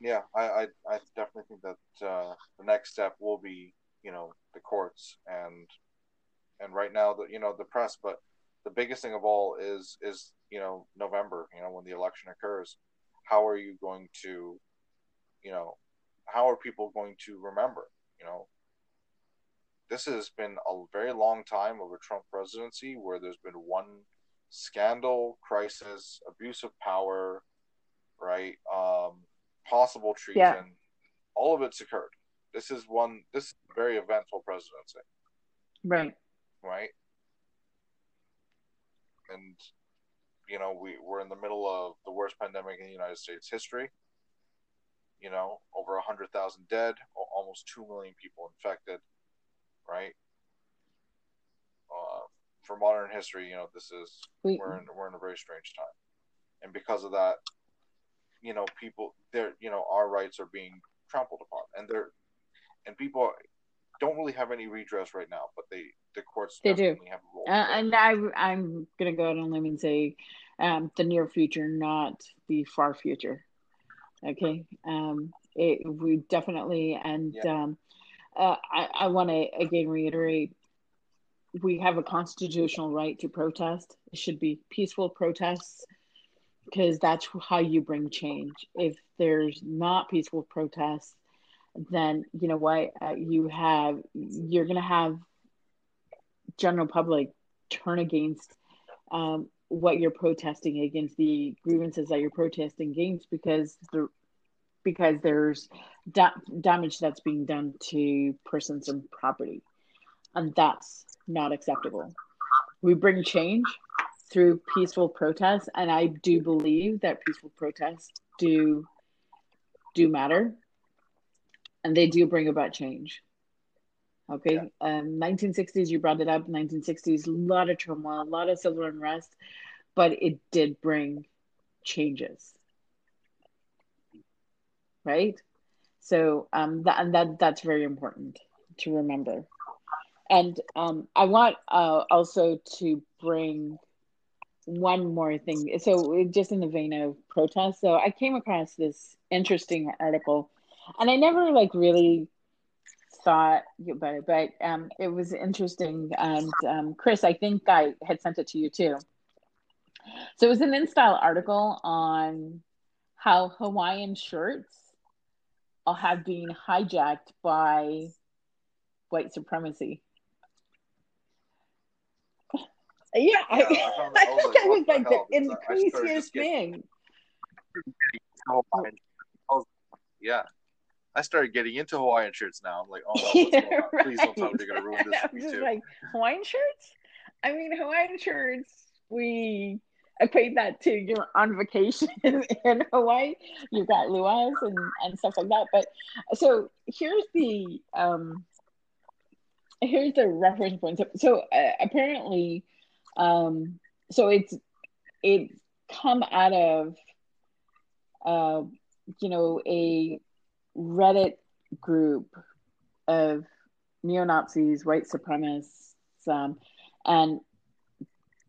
Yeah, I, I, I definitely think that uh, the next step will be, you know, the courts and and right now the you know the press, but the biggest thing of all is is you know November, you know, when the election occurs. How are you going to, you know, how are people going to remember? You know, this has been a very long time of a Trump presidency where there's been one scandal, crisis, abuse of power, right? Um, possible treason. Yeah. All of it's occurred. This is one. This is a very eventful presidency. Right. Right. And you know we we're in the middle of the worst pandemic in the United States history you know, over 100,000 dead, almost 2 million people infected, right? Uh, for modern history, you know, this is, we, we're, in, we're in a very strange time. And because of that, you know, people, they're, you know, our rights are being trampled upon. And they're, and people don't really have any redress right now, but they, the courts they do. Uh, and I, I'm going to go out on a limb and say um, the near future, not the far future. Okay. Um, it, we definitely, and yeah. um, uh, I, I want to again reiterate we have a constitutional right to protest. It should be peaceful protests because that's how you bring change. If there's not peaceful protests, then you know what uh, you have you're going to have general public turn against um, what you're protesting against the grievances that you're protesting against because the because there's da- damage that's being done to persons and property and that's not acceptable. We bring change through peaceful protests and i do believe that peaceful protests do do matter and they do bring about change. Okay yeah. um 1960s you brought it up 1960s a lot of turmoil a lot of civil unrest but it did bring changes. Right? So um that and that that's very important to remember and um i want uh also to bring one more thing so just in the vein of protest so i came across this interesting article and i never like really thought about it but um it was interesting and um chris i think i had sent it to you too so it was an InStyle article on how Hawaiian shirts have been hijacked by white supremacy. Yeah, I, I, I think that was like the, the craziest thing. Yeah. I started getting into Hawaiian shirts now. I'm like, oh, no, yeah, right. please don't tell me they're to ruin this for me too. Like Hawaiian shirts? I mean, Hawaiian shirts. We equate that to you're on vacation in Hawaii. You've got luau's and, and stuff like that. But so here's the um, here's the reference point. So, so uh, apparently, um, so it's it's come out of uh, you know a Reddit group of neo Nazis, white supremacists, um, and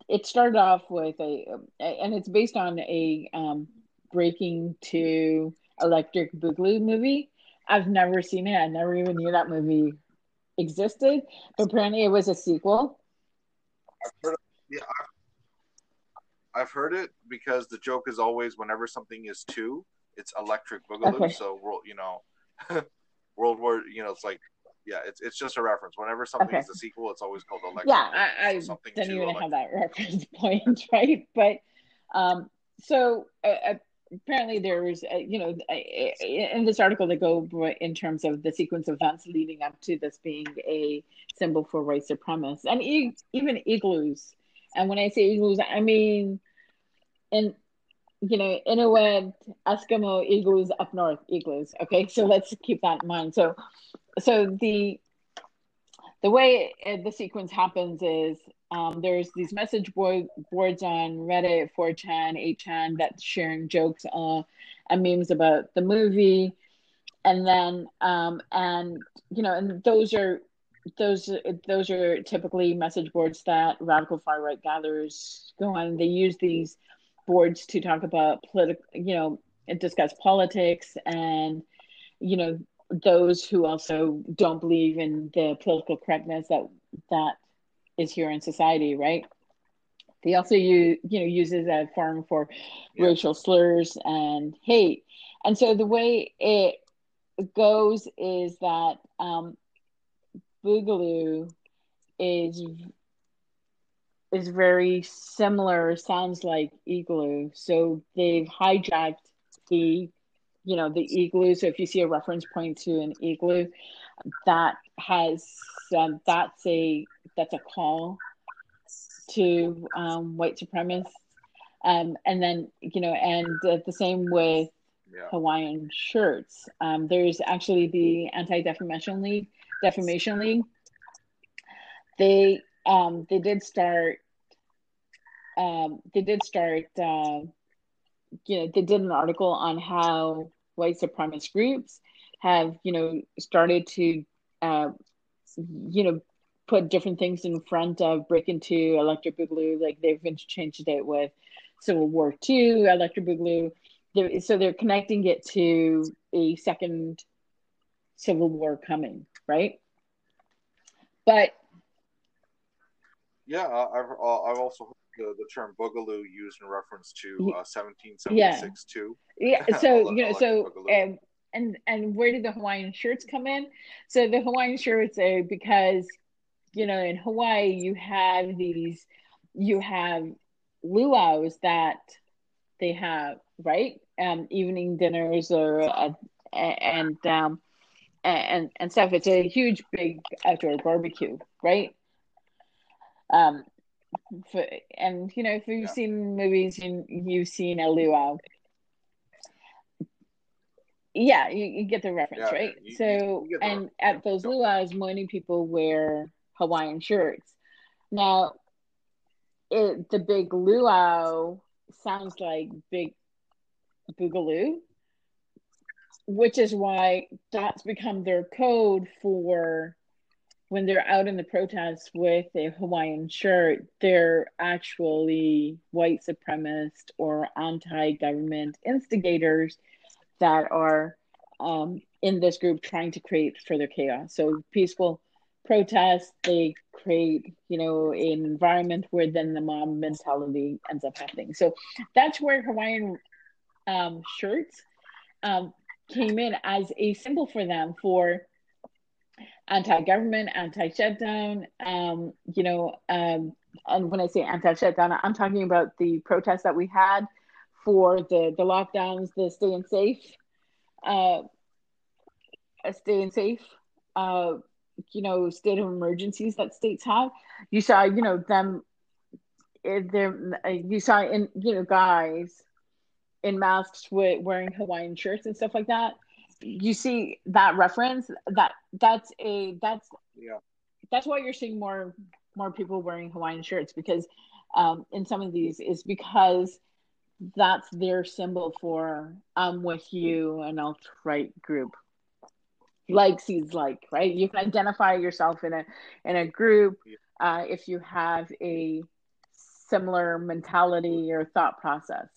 it started off with a, and it's based on a um, Breakin' 2 Electric Boogaloo movie. I've never seen it. I never even knew that movie existed, but apparently it was a sequel. Yeah, I've heard it because the joke is always whenever something is two, it's Electric Boogaloo. Okay. So you know, World War, you know, it's like yeah, it's it's just a reference. Whenever something okay. is a sequel, it's always called Electric. Yeah, I, I didn't even electric. have that reference point, right? But um, so uh, apparently there was, uh, you know, in this article they go in terms of the sequence of events leading up to this being a symbol for white supremacists, and e- even igloos And when I say igloos, I mean in you know, Inuit, Eskimo igloos up north igloos. Okay, so let's keep that in mind. So, so the the way it, the sequence happens is um, there's these message board, boards on Reddit, 4chan, 8chan that's sharing jokes uh, and memes about the movie, and then um, and you know, and those are those those are typically message boards that radical far right gatherers go on. They use these boards to talk about political, you know, discuss politics and, you know, those who also don't believe in the political correctness that that is here in society, right? They also use, you know, uses a forum for yeah. racial slurs and hate. And so the way it goes is that um, Boogaloo is is very similar, sounds like igloo. So they've hijacked the, you know, the igloo. So if you see a reference point to an igloo, that has um, that's a that's a call to um, white supremacists. Um, and then you know, and uh, the same with yeah. Hawaiian shirts. Um, there's actually the Anti Defamation League. Defamation League. They um, they did start um, they did start, uh, you know, they did an article on how white supremacist groups have, you know, started to, uh, you know, put different things in front of Breakin' 2 Electric Boogaloo. Like they've interchanged it with Civil War two Electric Boogaloo. They're, so they're connecting it to a second Civil War coming, right? But yeah, I've uh, I've also the, the term boogaloo used in reference to uh, 1776 yeah. too. Yeah, so you know, so um, and and where did the Hawaiian shirts come in? So the Hawaiian shirts are because you know in Hawaii you have these you have luau's that they have right um evening dinners or uh, and um and and stuff it's a huge big outdoor barbecue right um for, and you know, if you've yeah. seen movies, you, you've seen a luau. Yeah, you, you get the reference, yeah, right? You, so, and at those luau's, many people wear Hawaiian shirts. Now, it, the big luau sounds like big boogaloo, which is why that's become their code for when they're out in the protests with a Hawaiian shirt, they're actually white supremacist or anti government instigators that are um, in this group trying to create further chaos. So peaceful protests, they create, you know, an environment where then the mob mentality ends up happening. So that's where Hawaiian um, shirts um, came in as a symbol for them for anti-government, anti-shutdown. Um, you know, um, and when I say anti-shutdown, I'm talking about the protests that we had for the the lockdowns, the staying safe, uh, staying safe. Uh, you know, state of emergencies that states have. You saw, you know, them. There, you saw in you know guys in masks with wearing Hawaiian shirts and stuff like that. You see that reference that that's a that's yeah. that's why you're seeing more more people wearing hawaiian shirts because um in some of these is because that's their symbol for i'm with you an alt-right group. Like sees like right? You can identify yourself in a in a group uh, if you have a similar mentality or thought process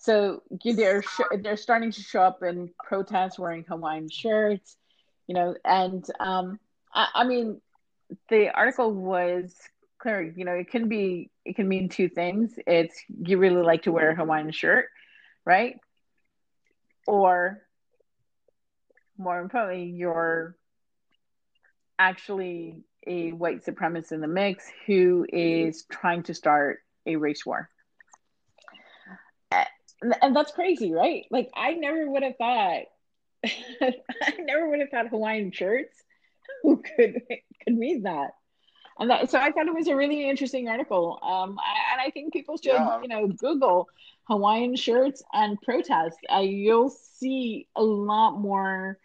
so they're they're starting to show up in protests wearing Hawaiian shirts, you know, and um, I, I mean, the article was clear. You know, it can be it can mean two things. It's you really like to wear a Hawaiian shirt, right? Or more importantly, you're actually a white supremacist in the mix who is trying to start a race war and that's crazy, right? Like I never would have thought I never would have thought Hawaiian shirts who could could mean that. And that, so I thought it was a really interesting article. Um, I, and I think people should, Yeah. you know, Google Hawaiian shirts and protest. Uh, you'll see a lot more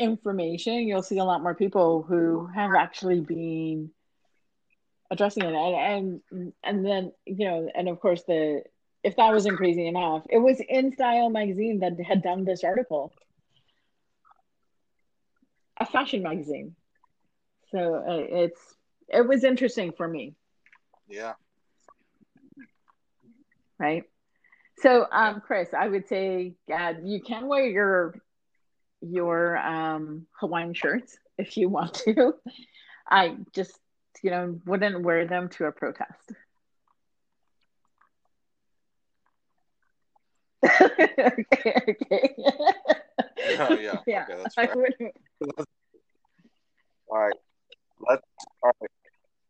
information. You'll see a lot more people who have actually been addressing it. And and, and then, you know, and of course the if that wasn't crazy enough, it was InStyle magazine that had done this article. A fashion magazine. So uh, it's it was interesting for me, Yeah. right? So, um, Chris, I would say uh, you can wear your your um, Hawaiian shirts if you want to. I just, you know, wouldn't wear them to a protest. okay, okay. Yeah, oh, yeah. yeah. Okay, that's fair. All right. Let's. All right.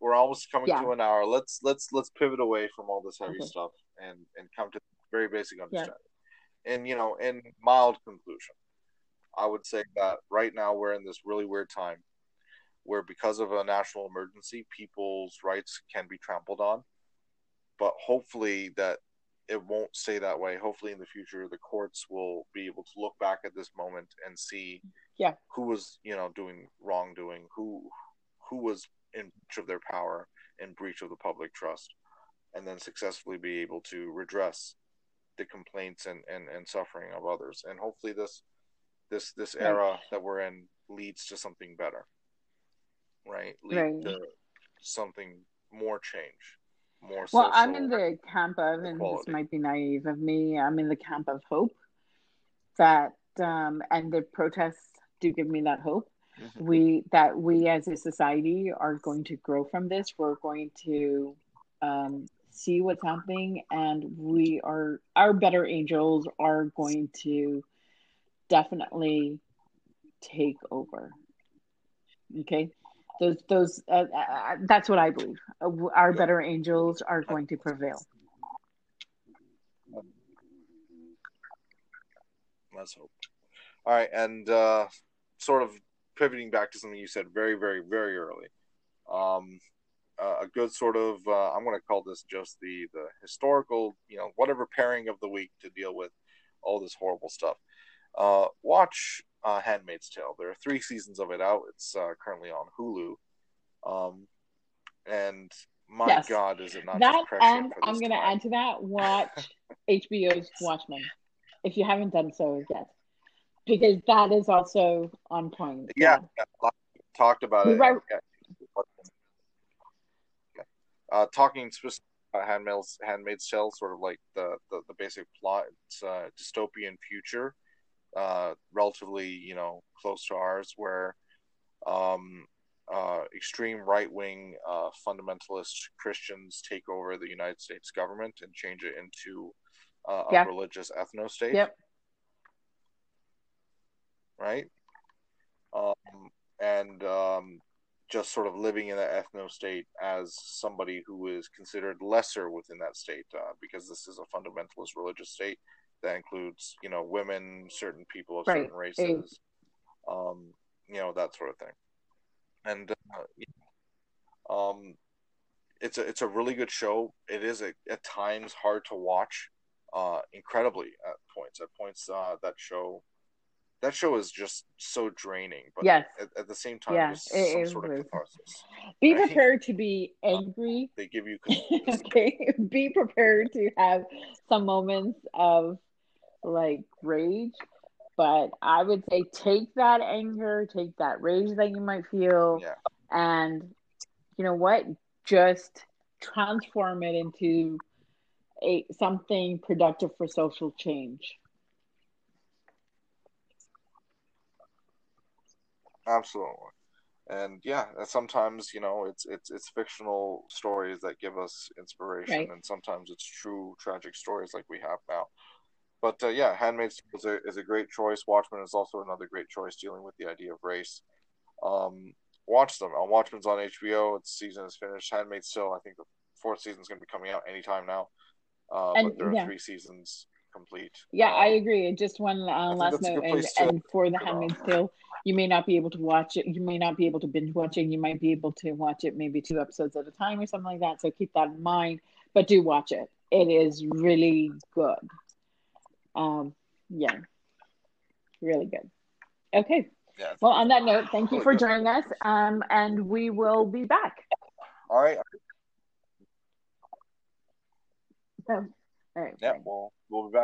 We're almost coming Yeah. to an hour. Let's let's let's pivot away from all this heavy Okay. stuff and and come to very basic understanding. Yeah. understanding. And you know, in mild conclusion, I would say that right now we're in this really weird time where because of a national emergency, people's rights can be trampled on. But hopefully that it won't stay that way. Hopefully in the future the courts will be able to look back at this moment and see Yeah. who was, you know, doing wrongdoing, who who was in breach of their power, in breach of the public trust, and then successfully be able to redress the complaints and, and, and suffering of others. And hopefully this this this Right. era that we're in leads to something better. Right? Lead Right. to something more change. More Well, I'm in the camp of, and this might be naive of me, I'm in the camp of hope that, um, and the protests do give me that hope. Mhm. We, that we as a society are going to grow from this. We're going to um, see what's happening, and we are, our better angels are going to definitely take over. Okay. Those, those, uh, uh, that's what I believe. Uh, our better angels are going to prevail. Let's hope. All right, and uh, sort of pivoting back to something you said very, very, very early. Um, uh, a good sort of uh, I'm going to call this just the the historical, you know, whatever pairing of the week to deal with all this horrible stuff. Uh, watch uh, *Handmaid's Tale*. There are three seasons of it out. It's uh, currently on Hulu. Um, and my Yes. God, is it not that and I'm going to add to that watch HBO's Watchmen if you haven't done so yet, because that is also on point. Yeah, yeah, of talked about it. wrote- Yeah. Uh, talking specifically about Handmaid's, Handmaid's Tale, sort of like the, the, the basic plot. It's a dystopian future, uh, relatively, you know, close to ours, where um, uh, extreme right wing uh, fundamentalist Christians take over the United States government and change it into uh, a Yeah. religious ethno state Yep. right? Um, and um, just sort of living in that ethno state as somebody who is considered lesser within that state, uh, because this is a fundamentalist religious state that includes, you know, women, certain people of Right. certain races, um, you know, that sort of thing. And uh, um, it's a it's a really good show. It is a, at times hard to watch, uh, incredibly at points. At points, uh, that show that show is just so draining, but Yes. at, at the same time, Yeah, some sort of catharsis. Be Right. prepared to be angry. They give you okay. Be prepared to have some moments of like rage. But I would say take that anger, take that rage that you might feel, yeah, and you know what? Just transform it into a something productive for social change. absolutely. And yeah, sometimes you know it's it's it's fictional stories that give us inspiration, Right. and sometimes it's true tragic stories like we have now. But uh, yeah, Handmaid's Tale is a, is a great choice. Watchmen is also another great choice dealing with the idea of race. Um, watch them. Uh, Watchmen's on HBO. Its season is finished. Handmaid's Tale. I think the fourth season is going to be coming out anytime now. Uh, And, but there are yeah. three seasons complete. Yeah, I Um, agree. Just one uh, last note, and, and for The Handmaid's Tale, you may not be able to watch it. You may not be able to binge watch it. You might be able to watch it maybe two episodes at a time or something like that. So keep that in mind. But do watch it. It is really good. Um, yeah, really good. Okay. Yeah. Well, on that note, thank you for joining us. Um, and we will be back. All right. So, all right. Yeah. Well, we'll be back.